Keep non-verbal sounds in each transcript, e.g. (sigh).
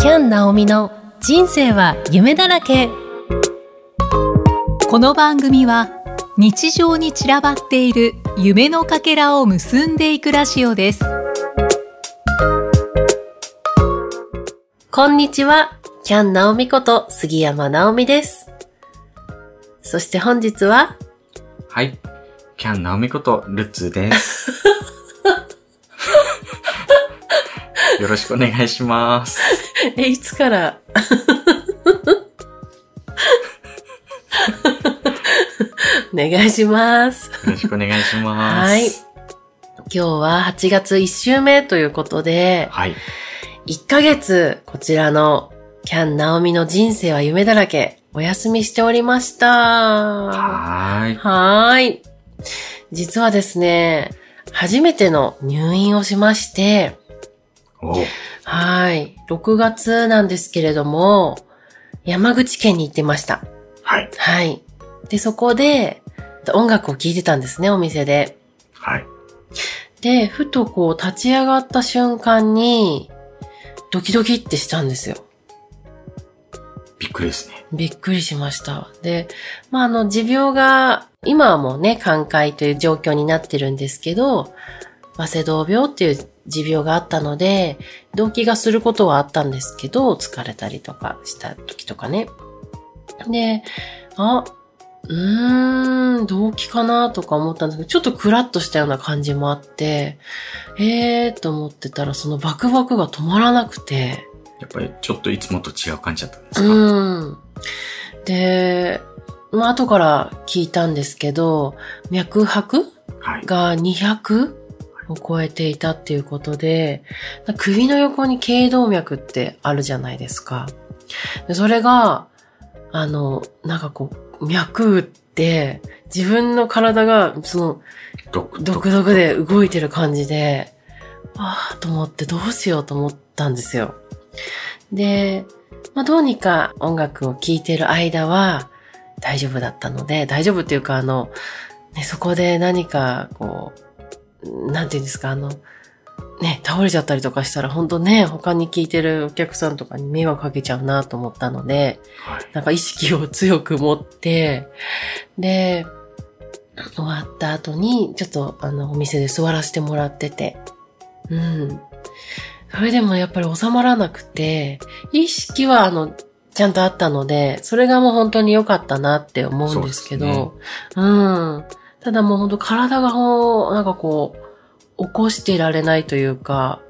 キャン・ナオミの人生は夢だらけこの番組は日常に散らばっている夢のかけらを結んでいくラジオですこんにちはキャン・ナオミこと杉山ナオミですそして本日は？はい。キャン・ナオミこと、ルッツーです。(laughs) よろしくお願いします。(laughs) え、いつから？(laughs) お願いします。よろしくお願いします。はい。今日は8月1週目ということで、はい。1ヶ月、こちらのキャン・ナオミの人生は夢だらけ、お休みしておりました。はーい。はーい。実はですね、初めての入院をしまして、おはい。6月なんですけれども、山口県に行ってました。はい。はい。で、そこで、音楽を聴いてたんですね、お店で。はい。で、ふとこう立ち上がった瞬間に、ドキドキってしたんですよ。びっくりですね。びっくりしました。で、まあ、あの、持病が、今はもうね、寛解という状況になってるんですけど、バセドウ病っていう持病があったので、動悸がすることはあったんですけど、疲れたりとかした時とかね。で、あ、うーん、動悸かなとか思ったんですけど、ちょっとクラッとしたような感じもあって、えーと思ってたら、そのバクバクが止まらなくて、やっぱりちょっといつもと違う感じだったんですか、うん。で、まあ後から聞いたんですけど、脈拍はい。が200を超えていたっていうことで、首の横に頸動脈ってあるじゃないですか。でそれが、あの、なんかこう、脈打って、自分の体が、その、独独特で動いてる感じで、ああ、と思ってどうしようと思ったんですよ。で、まあどうにか音楽を聴いてる間は大丈夫だったので、大丈夫っていうかあの、ね、そこで何かこう、なんていうんですか、あの、ね、倒れちゃったりとかしたら本当ね、他に聞いてるお客さんとかに迷惑かけちゃうなと思ったので、はい。なんか意識を強く持って、で、終わった後に、ちょっとあの、お店で座らせてもらってて、うん。それでもやっぱり収まらなくて、意識はあの、ちゃんとあったので、それがもう本当に良かったなって思うんですけど、そううん。ただもう本当体がもう、なんかこう、起こしていられないというか、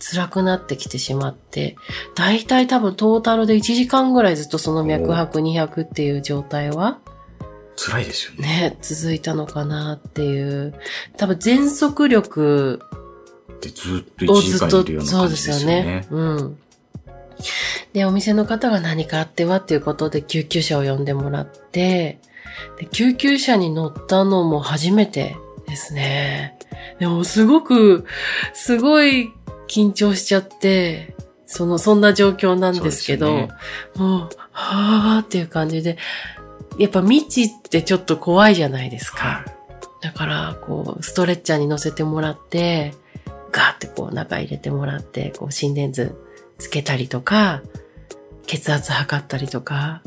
辛くなってきてしまって、だいたい多分トータルで1時間ぐらいずっとその脈拍200っていう状態は、辛いですよね。ね、続いたのかなっていう。多分全速力で、ずっと1時をずっとそうですすよね。。うん。で、お店の方が何かあってはっていうことで救急車を呼んでもらって、で救急車に乗ったのも初めてですね。でもすごく、すごい緊張しちゃって、その、そんな状況なんですけど、そうですよもう、はーっていう感じで、やっぱ未知ってちょっと怖いじゃないですか。はだから、こう、ストレッチャーに乗せてもらって、ガーってこう中入れてもらって、こう心電図つけたりとか、血圧測ったりとか、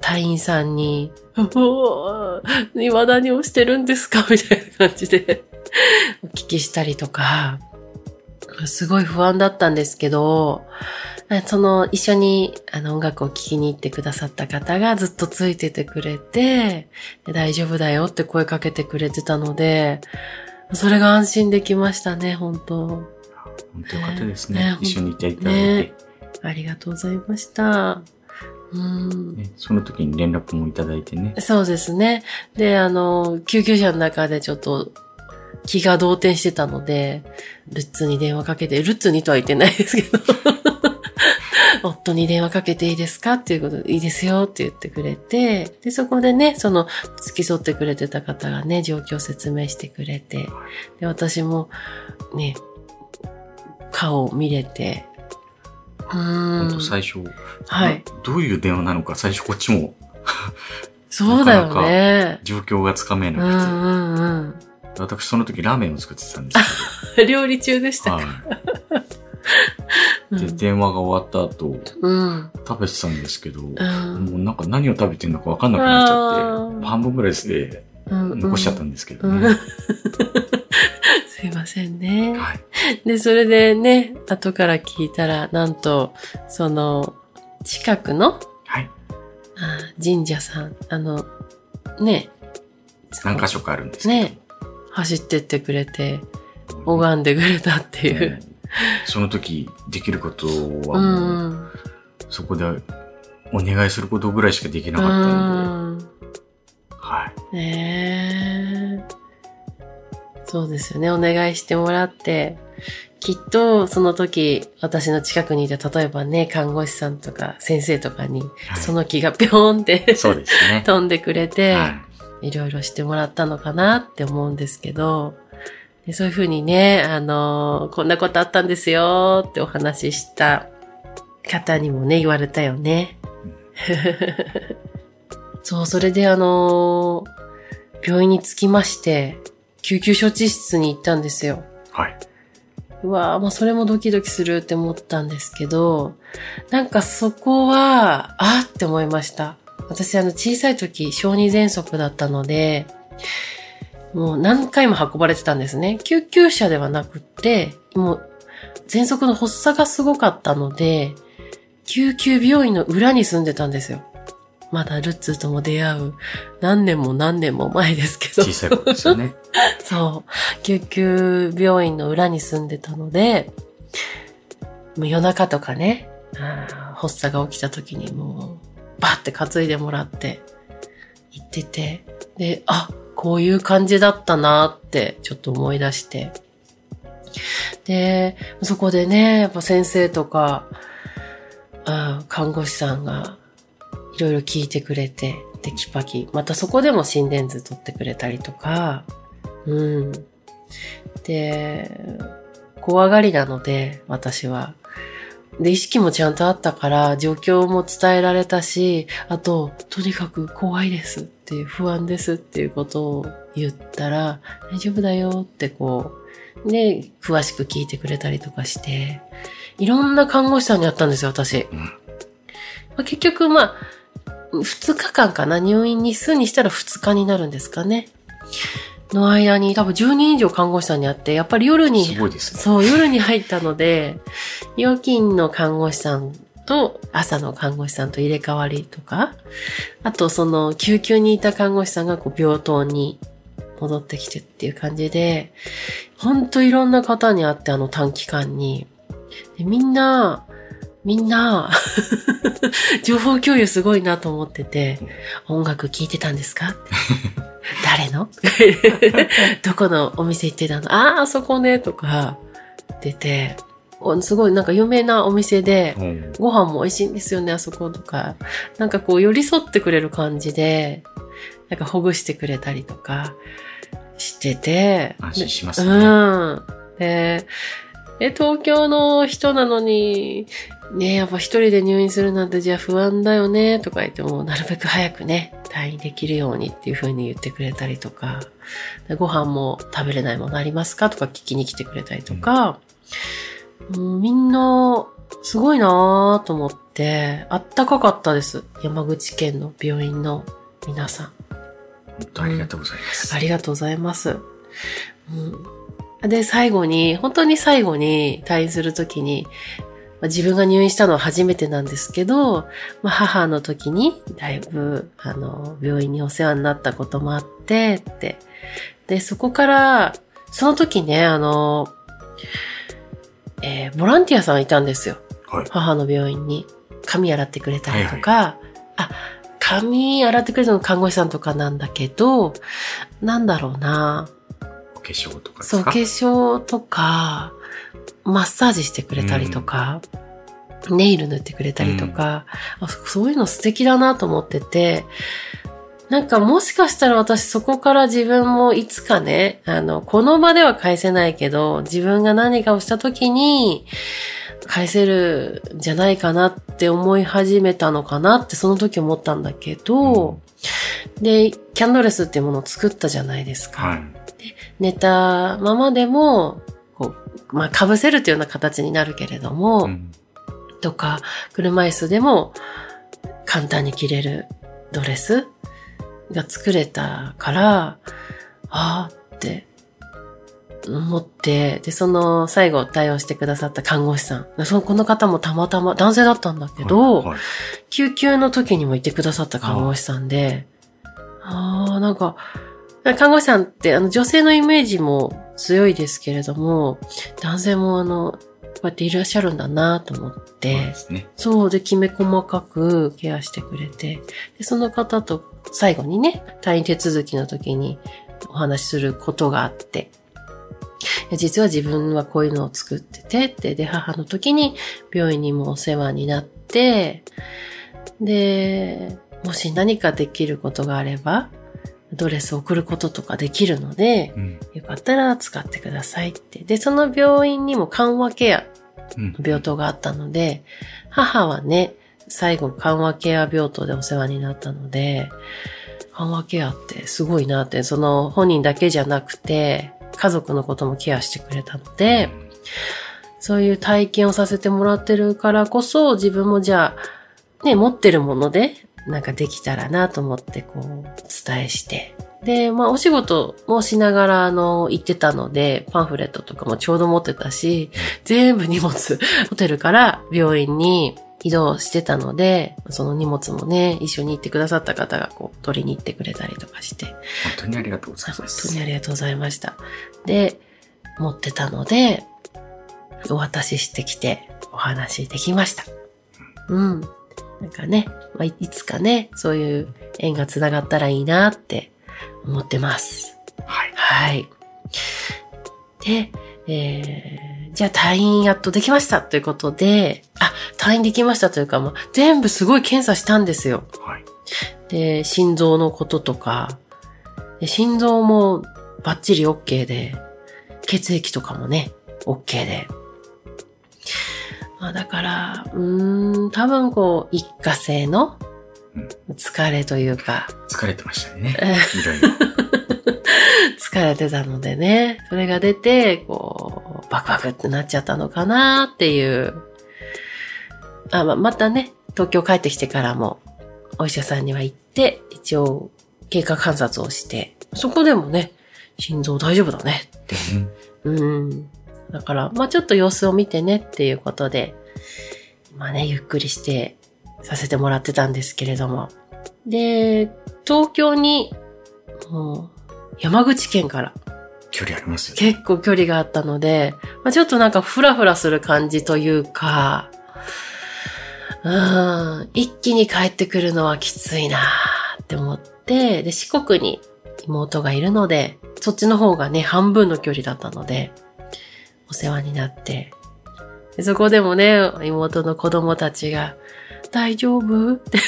隊員さんに、おー今何をしてるんですか？みたいな感じでお聞きしたりとか、すごい不安だったんですけど、その一緒にあの音楽を聴きに行ってくださった方がずっとついててくれて、大丈夫だよって声かけてくれてたので、それが安心できましたね、本当。本当よかったですねね。ね一緒にいていただいねて、ありがとうございました。うん。ねその時に連絡もいただいてね。そうですね。で、あの、救急車の中でちょっと気が動転してたので、ルッツに電話かけて、ルッツにとは言ってないですけど、(laughs) 夫に電話かけていいですか？っていうことで、いいですよって言ってくれて、で、そこでね、その、付き添ってくれてた方がね、状況を説明してくれて、で、私も、ね、顔を見れて、うーん。本当最初、はい。などういう電話なのか最初こっちも (laughs) そうだよね。状況がつかめうんうなくて、んうん。私その時ラーメンを作ってたんです (laughs) 料理中でしたか、けど、はい。で、うん。電話が終わった後、うん。食べてたんですけど、もうん。うなんか何を食べてんのかわかんなくなっちゃって、半分ぐらいでうん残しちゃったんですけどうんね。すいませんね。はい。で、それでね、後から聞いたら、なんと、その、近くのはい。あ神社さん、あの、ね、何箇所かあるんです。ね、走ってってくれて、拝んでくれたっていう。その時できることうはもう、ん。そこでお願いすることぐらいしかできなかったので、うんはい。ねえ。そうですよね。お願いしてもらって、きっとその時私の近くにいた例えばね、看護師さんとか先生とかに、はいその気がぴょーんってそうですね。(laughs) 飛んでくれて、はい。いろいろしてもらったのかなって思うんですけど、でそういうふうにね、あのこんなことあったんですよってお話しした方にもね、言われたよね。(laughs) そう、それであの病院に着きまして、救急処置室に行ったんですよ。はい。うわぁ、まあそれもドキドキするって思ったんですけど、なんかそこは、あって思いました。私あの小さい時、小児喘息だったので、もう何回も運ばれてたんですね。救急車ではなくって、もう喘息の発作がすごかったので、救急病院の裏に住んでたんですよ。まだルッツーとも出会う何年も何年も前ですけど。小さい頃ですよね。そう。救急病院の裏に住んでたので、もう夜中とかね、発作が起きた時にもう、バッて担いでもらって、行ってて、で、あ、こういう感じだったなってちょっと思い出して。で、そこでね、やっぱ先生とか、あ看護師さんがいろいろ聞いてくれて、テキパキ。またそこでも心電図取ってくれたりとか、うん。で、怖がりなので、私は。で、意識もちゃんとあったから、状況も伝えられたし、あと、とにかく怖いですっていう、不安ですっていうことを言ったら、大丈夫だよってこう、で、詳しく聞いてくれたりとかして、いろんな看護師さんに会ったんですよ、私。うんまあ、結局、まあ、2日間かな入院日数にしたら2日になるんですかね。の間に多分10人以上看護師さんに会って、やっぱり夜に、すごいですね。そう、夜に入ったので、夜勤の看護師さんと朝の看護師さんと入れ替わりとか、あとその救急にいた看護師さんがこう病棟に戻ってきてっていう感じで、ほんといろんな方に会ってあの短期間に。でみんな、みんな、(laughs) 情報共有すごいなと思ってて、音楽聴いてたんですか？(laughs) 誰の？(laughs) どこのお店行ってたの？ああ、あそこね、とか、出て、おすごいなんか有名なお店で、うんご飯も美味しいんですよね、あそことか。なんかこう寄り添ってくれる感じで、なんかほぐしてくれたりとかしてて。安心しますね。うん。で、え、東京の人なのに、ねやっぱ一人で入院するなんてじゃあ不安だよね、とか言っても、なるべく早くね、退院できるようにっていう風に言ってくれたりとか、でご飯も食べれないものありますか？とか聞きに来てくれたりとか、うんみんな、すごいなぁと思って、あったかかったです。山口県の病院の皆さん。本当ありがとうございます。ありがとうございます。うん、で、最後に、本当に最後に退院するときに、まあ自分が入院したのは初めてなんですけど、まあ、母の時にだいぶ、あの、病院にお世話になったこともあって、って。で、そこから、その時ね、あの、えーボランティアさんいたんですよ。はい。母の病院に髪洗ってくれたりとか、あ、髪洗ってくれるの看護師さんとかなんだけど、なんだろうな。お化粧とかですそう、か化粧とか、マッサージしてくれたりとか、ネイル塗ってくれたりとか、あそそういうの素敵だなと思ってて、なんかもしかしたら私そこから自分もいつかね、あの、この場では返せないけど、自分が何かをした時に返せるんじゃないかなって思い始めたのかなってその時思ったんだけど、で、キャンドレスっていうものを作ったじゃないですか。はい。寝たままでも、こう、まあ、被せるというような形になるけれども、うんとか、車椅子でも簡単に着れるドレスが作れたから、ああって思って、で、その最後対応してくださった看護師さん。でそのこの方もたまたま男性だったんだけど、はいはい救急の時にもいてくださった看護師さんで、ああ、なんか、看護師さんってあの女性のイメージも強いですけれども、男性もあの、こうやっていらっしゃるんだなと思っそうてで、すね。そうで、きめ細かくケアしてくれて、で、その方と最後にね、退院手続きの時にお話しすることがあって、実は自分はこういうのを作っててって、で、母の時に病院にもお世話になって、で、もし何かできることがあれば、ドレスを送ることとかできるので、うん。よかったら使ってくださいって。で、その病院にも緩和ケアうん。病棟があったので、母はね、最後緩和ケア病棟でお世話になったので、緩和ケアってすごいなって、その本人だけじゃなくて、家族のこともケアしてくれたので、そういう体験をさせてもらってるからこそ、自分もじゃあ、ね、持ってるもので、なんかできたらなと思って、こう、お伝えして。で、まあ、お仕事もしながら、あの、行ってたので、パンフレットとかもちょうど持ってたし、全部荷物、(laughs) ホテルから病院に移動してたので、その荷物もね、一緒に行ってくださった方が、こう、取りに行ってくれたりとかして、本当にありがとうござい本ます。当にありがとうございました。で、持ってたので、お渡ししてきてお話できました。うん。なんかね、まあ、いいつかね、そういう縁が繋がったらいいなって思ってます。はい。はい。で、えー、じゃあ退院やっとできましたということで、あ、退院できましたというか、もう全部すごい検査したんですよ。はい。で、心臓のこととか、で心臓もバッチリ OK で、血液とかもね、OK で。まあだから、うーん、多分こう、一過性のうん疲れというか、疲れてましたね。えいろいろ。疲れてたのでね、それが出て、こう、バクバクってなっちゃったのかなっていう。あ、ままたね、東京帰ってきてからも、お医者さんには行って、一応、経過観察をして、そこでもね、心臓大丈夫だねって。うん。だから、まあちょっと様子を見てねっていうことで、まあね、ゆっくりしてさせてもらってたんですけれども。で、東京に、もう、山口県から距離あります。結構距離があったので、まあ、ちょっとなんかフラフラする感じというか、うん、一気に帰ってくるのはきついなって思って、で、四国に妹がいるので、そっちの方がね、半分の距離だったので、お世話になって、でそこでもね、妹の子供たちが、大丈夫？って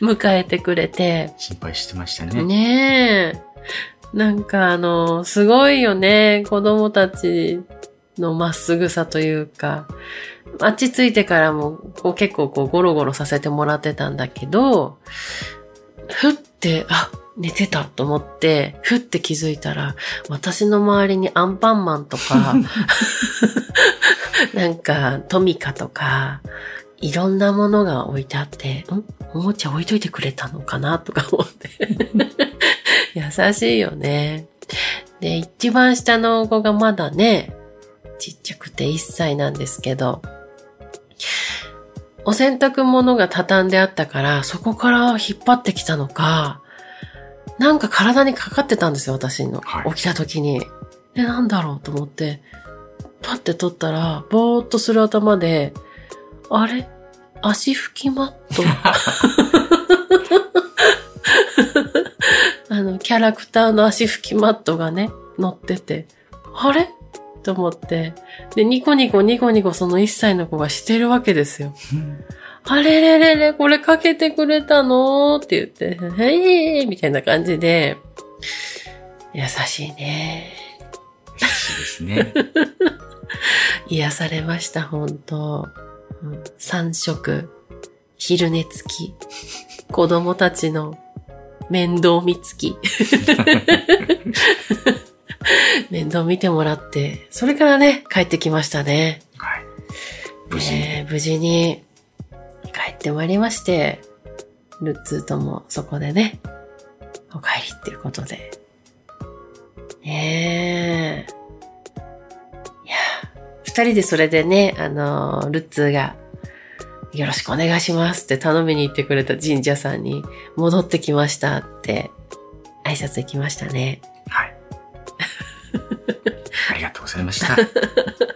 迎えてくれて、心配してましたね。ねえ。なんかあの、すごいよね。子供たちのまっすぐさというか、あっち着いてからもこう結構こうゴロゴロさせてもらってたんだけど、ふって、あ、寝てたと思って、ふって気づいたら、私の周りにアンパンマンとか、(laughs) なんかトミカとか、いろんなものが置いてあって、ん？おもちゃ置いといてくれたのかなとか思って。(laughs) 優しいよね。で、一番下の子がまだね、ちっちゃくて1歳なんですけど、お洗濯物が畳んであったから、そこから引っ張ってきたのか、なんか体にかかってたんですよ、私の。はい起きた時に。で、なんだろうと思って、パッて取ったら、ぼーっとする頭で、あれ？足拭きマット？(laughs) あの、キャラクターの足拭きマットがね、乗ってて、あれ？と思って。で、ニコニコニコニコその1歳の子がしてるわけですよ。(laughs) あれれれれ、これかけてくれたの？って言って、へいみたいな感じで、優しいね。優しいですね。(laughs) 癒されました、本当うん三食、昼寝付き、子供たちの面倒見つき。(laughs) 面倒見てもらって、それからね、帰ってきましたね。はい。無事に。ね無事に帰ってまいりまして、ルッツーともそこでね、お帰りっていうことで。ねえ。いや、二人でそれでね、あの、ルッツーが、よろしくお願いしますって頼みに行ってくれた神社さんに戻ってきましたって挨拶行きましたね。はい。(laughs) ありがとうございました。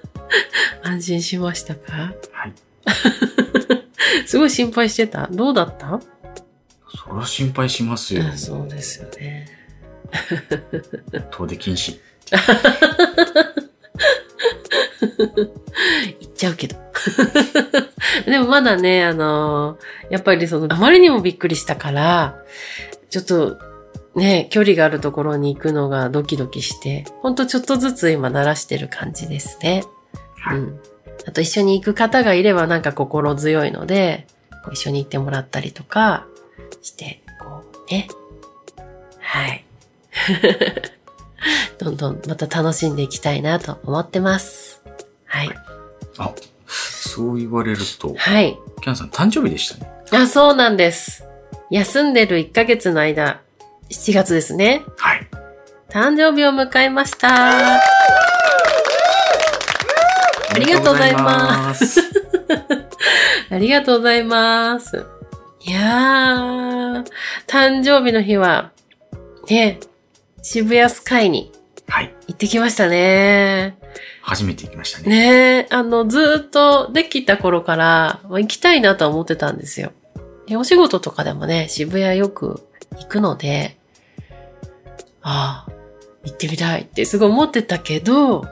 (laughs) 安心しましたか？はい。(laughs) (laughs) すごい心配してた？どうだった？それは心配しますよ。う (laughs) んそうですよね。遠出禁止。(laughs) 言っちゃうけど。でもまだね、あのーやっぱりその、あまりにもびっくりしたから、ちょっと、ね、距離があるところに行くのがドキドキして、ほんとちょっとずつ今慣らしてる感じですね。はい。うん。あと一緒に行く方がいればなんか心強いので、こう一緒に行ってもらったりとかして、こうね。はい。(laughs) どんどんまた楽しんでいきたいなと思ってます。はい。あ、そう言われると、はい。キャンさん誕生日でしたね。あ、そうなんです。休んでる1ヶ月の間、7月ですね。はい。誕生日を迎えました。ありがとうございますす。(laughs) ありがとうございます。いやー、誕生日の日は、ね、渋谷スカイにはい。行ってきましたね。初めて行きましたね。ねあの、ずーっとできた頃から、まあ行きたいなとは思ってたんですよ。でお仕事とかでもね、渋谷よく行くので、ああ、行ってみたいってすごい思ってたけど、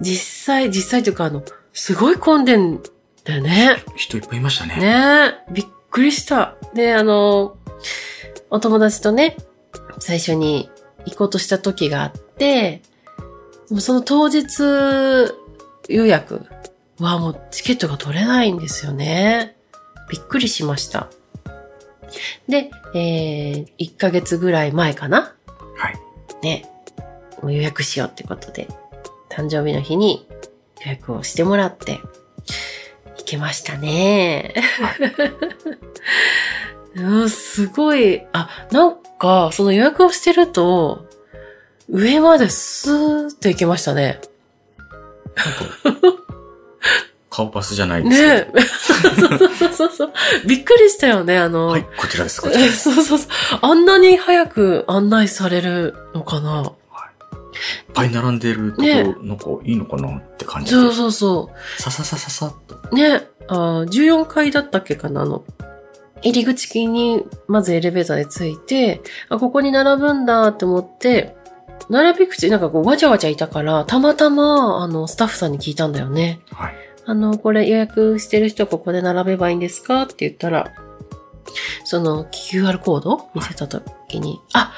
実際、実際というかあの、すごい混んでんだよね。人いっぱいいましたね。ねえ、びっくりした。で、あの、お友達とね、最初に行こうとした時があって、その当日予約はもうチケットが取れないんですよね。びっくりしました。で、えー、1ヶ月ぐらい前かなはい。ね、もう予約しようってことで、誕生日の日に予約をしてもらって、行けましたね。(laughs) うんすごい、あ、なんか、その予約をしてると、上までスーッと行けましたね。顔パスじゃないです。ねえ。そうそうそうそう。びっくりしたよね、あの、はい、こちらです、こちらえです。そうそうそう。あんなに早く案内されるのかなっぱい並んでるとこねろ、なんかいいのかなって感じで。そうそうそう。さささささっと。ね、あー14階だったっけかな、あの、入り口にまずエレベーターで着いて、あ、ここに並ぶんだって思って、並び口なんかこうわちゃわちゃいたから、たまたま、あの、スタッフさんに聞いたんだよね。はい。あの、これ予約してる人ここで並べばいいんですか？って言ったら、その QR コード見せたときに、あ、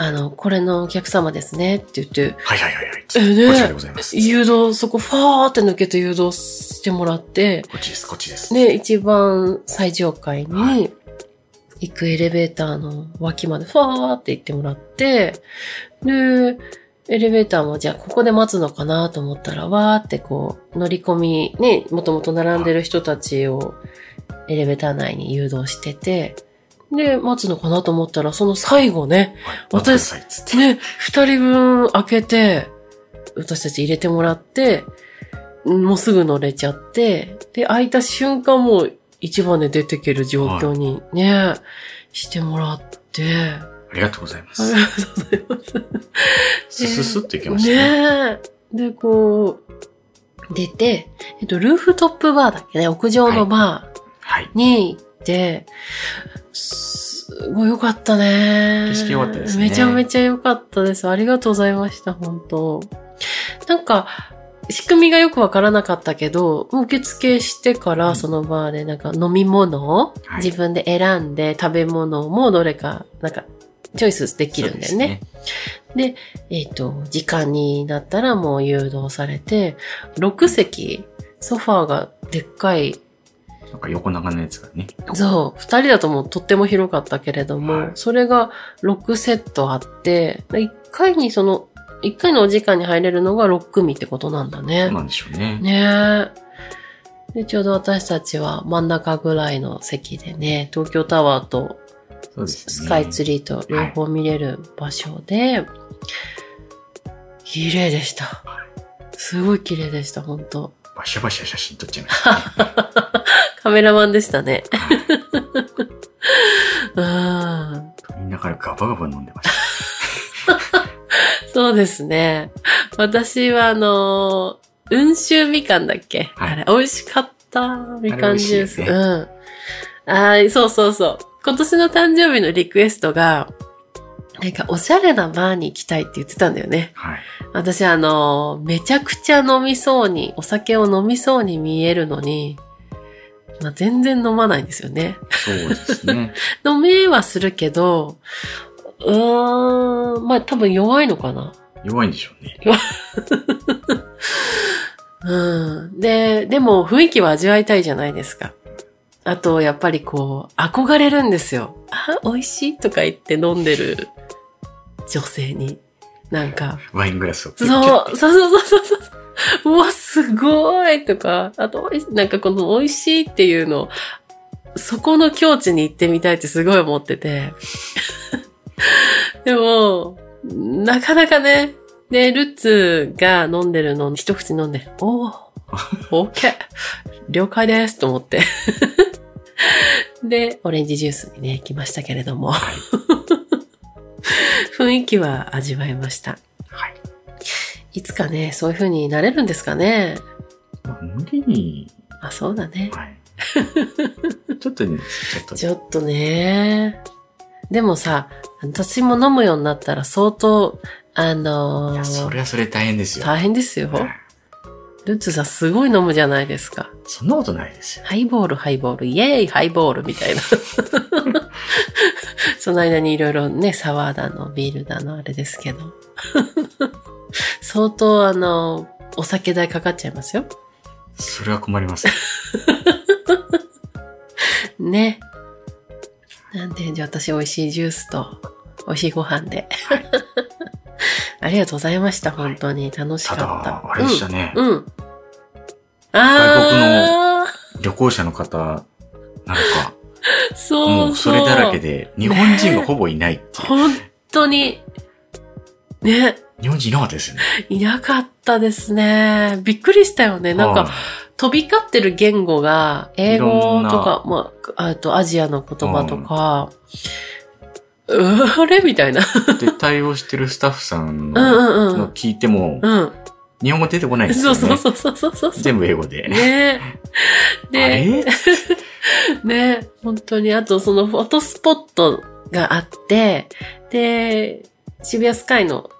あの、これのお客様ですねって言って、はいはいはいはい。えねこでございます。誘導、そこファーって抜けて誘導してもらって、こっちです、こっちです。で、一番最上階はに行くエレベーターの脇までファーって行ってもらって、で、エレベーターもじゃあここで待つのかなと思ったら、わーってこう乗り込み、ね、もともと並んでる人たちをエレベーター内に誘導してて、で、待つのかなと思ったら、その最後ね、はい。私。ね、二人分開けて、私たち入れてもらって、もうすぐ乗れちゃって、で、開いた瞬間もう一番で出てける状況にね、してもらって、ありがとうございます。ありがとうございます。スススッといけましたね。ねえ。で、こう、出て、えっと、ルーフトップバーだっけね、屋上のバはい。ーに行って、すごい良かったね。景色良かったですねめちゃめちゃ良かったです。ありがとうございました、本当なんか、仕組みがよくわからなかったけど、受付してからうんそのバーでなんか飲み物をはい自分で選んで食べ物もどれか、なんか、チョイスできるんだよね。でえっ、と、時間になったらもう誘導されて、6席、ソファーがでっかい。なんか横長のやつがね。そう、2人だともうとっても広かったけれども、はいそれが6セットあって、1回にその1回のお時間に入れるのが6組ってことなんだねそう。なんでしょうね。ねえ。で、ちょうど私たちは真ん中ぐらいの席でね、東京タワーと。スカイツリーと両方見れる場所で、綺麗でした。すごい綺麗でした、本当バシャバシャ写真撮っちゃいました、ね。(laughs) カメラマンでしたね。はいうん。みんなからガバガバ飲んでました。そうですね。私はあのー、温州みかんだっけ、はいあれ、美味しかった。みかんジュース。あれ美味しいようん。あーそうそうそう。今年の誕生日のリクエストが、なんかおしゃれなバーに行きたいって言ってたんだよね。はい。私あのー、めちゃくちゃ飲みそうに、お酒を飲みそうに見えるのに、まあ、全然飲まないんですよね。そうですね。(laughs) 飲めはするけど、うーん、まあ多分弱いのかな。弱いんでしょうね。(laughs) うん。で、でも雰囲気は味わいたいじゃないですか。あと、やっぱりこう、憧れるんですよ。あ、美味しいとか言って飲んでる女性に。なんか、ワイングラスをそう、そうそうそうそうそう。うわ、すごいとか、あと、なんかこの美味しいっていうのを、そこの境地に行ってみたいってすごい思ってて。(laughs) でも、なかなかね、で、ルッツが飲んでるのを一口飲んで、おー、(laughs) オッケー了解ですと思って。(laughs) で、オレンジジュースにね、来ましたけれども。雰囲気は味わいました。はい。いつかね、そういう風になれるんですかね。まあ、無理に、あ、そうだね。はい。(laughs) ちょっとね、ちょっと、ちょっとね。でもさ、私も飲むようになったら相当、あのーいや、それはそれ大変ですよ。大変ですよ。はいルッツさんすごい飲むじゃないですか。そんなことないですよ。ハイボール、ハイボール、イエーイ、ハイボールみたいな。(laughs) その間にいろいろね、サワーだの、ビールだの、あれですけど。相当あの、お酒代かかっちゃいますよ。それは困ります。(laughs) ね。なんで、じゃあ私美味しいジュースと、美味しいご飯で。(laughs) ありがとうございました、本当に。楽しかたった。だ、あれでしたね。うん。うん。あー、旅行者の方、なんか、そうもうそれだらけで、日本人がほぼいないっていう。本当に、ね、日本人いなかったですよね。いなかったですね。びっくりしたよね。なんはか、飛び交ってる言語が、英語とか、まあ、あとアジアの言葉とか、うあれみたいな。いで、対応してるスタッフさんうんのうんうん。の聞いても、うん。日本語出てこないですそよね。うそうそうそうそうそう。全部英語で。ねあで、れね本当に、あとそのフォトスポットがあって、で、渋谷スカイの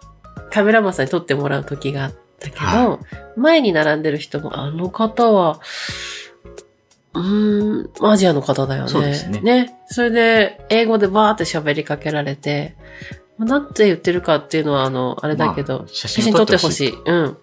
カメラマンさんに撮ってもらう時があったけど、は前に並んでる人も、あの方は、うーん、アジアの方だよね。そうですねそれで、英語でバーって喋りかけられて、なんて言ってるかっていうのは、あの、あれだけど、まあ写写真撮ってほい。しい。うん。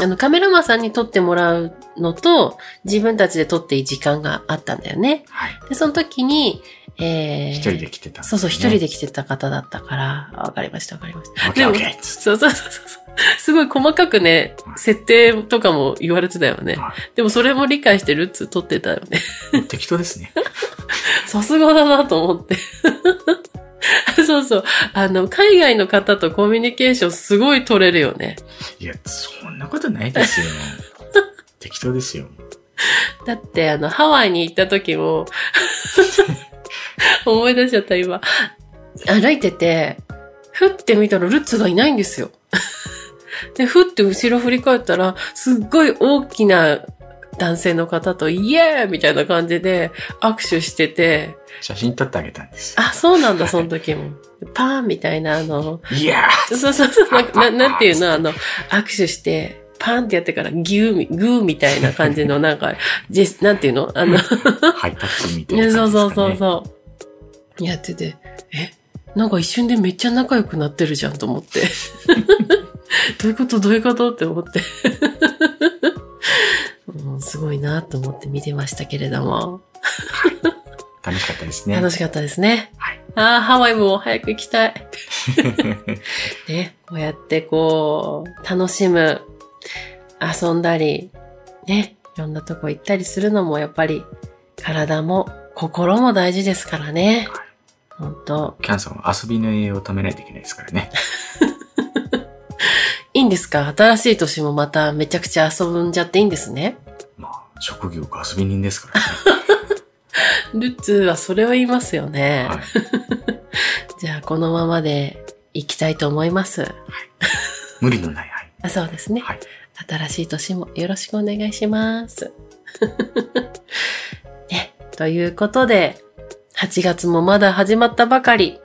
あの、カメラマンさんに撮ってもらうのと、自分たちで撮っていい時間があったんだよね。はい。で、その時に、えー、一人で来てたね。そうそう、一人で来てた方だったから、あわかりました、わかりました。オッケーオッケーっつってそうそうそうそう。すごい細かくね、設定とかも言われてたよね。はでもそれも理解してルッツ撮ってたよね。い適当ですね。(laughs) さすがだなと思って。(laughs) そうそう。あの、海外の方とコミュニケーションすごい取れるよね。いや、そんなことないですよ。(laughs) 適当ですよ。だって、あの、ハワイに行った時も、(laughs) 思い出しちゃった、今。歩いてて、ふって見たらルッツがいないんですよ。(laughs) で、ふって後ろ振り返ったら、すっごい大きな男性の方と、イエーイみたいな感じで握手してて、写真撮ってあげたんです。あ、そうなんだ、その時も。(laughs) パーンみたいな、あの、いやそうそうそう、なななんていうの、あの、握手して、パーンってやってからギューみ、グーみたいな感じの、なんか、ジェス、なんていうの？あの、ーハイタッチみたいな。そうそうそうそう。やってて、え、なんか一瞬でめっちゃ仲良くなってるじゃんと思って。(laughs) どういうこと？どういうこと？って思って。(laughs) うんすごいなと思って見てましたけれども。楽しかったですね。楽しかったですね。はい。ああ、ハワイも早く行きたい。(laughs) ね、こうやってこう、楽しむ、遊んだり、ね、いろんなとこ行ったりするのもやっぱり体も心も大事ですからね。はい本当キャンさんは遊びの栄養を貯めないといけないですからね。(laughs) いいんですか？新しい年もまためちゃくちゃ遊んじゃっていいんですね。まあ、職業が遊び人ですからね。(laughs) ルッツはそれを言いますよね。はい。(laughs) じゃあこのままで行きたいと思います。無理のない範囲。あそうですね。はい。新しい年もよろしくお願いします。ね、ということで、8月もまだ始まったばかり。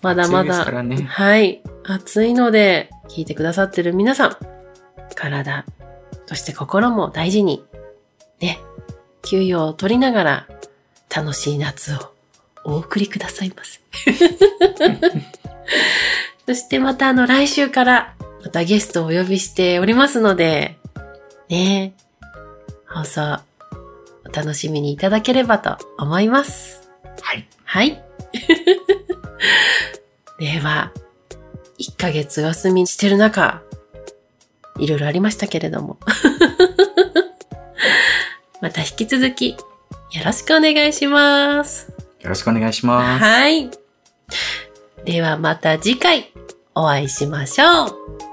まだまだ、からねはい、暑いので、聞いてくださってる皆さん、体、そして心も大事に、ね、休養を取りながら、楽しい夏をお送りくださいませ。(laughs) そしてまたあの来週からまたゲストをお呼びしておりますので、ね放送お楽しみにいただければと思います。はい。はい。(laughs) では、1ヶ月お休みしてる中、いろいろありましたけれども。(laughs) また引き続き、よろしくお願いします。よろしくお願いします。はい。ではまた次回お会いしましょう。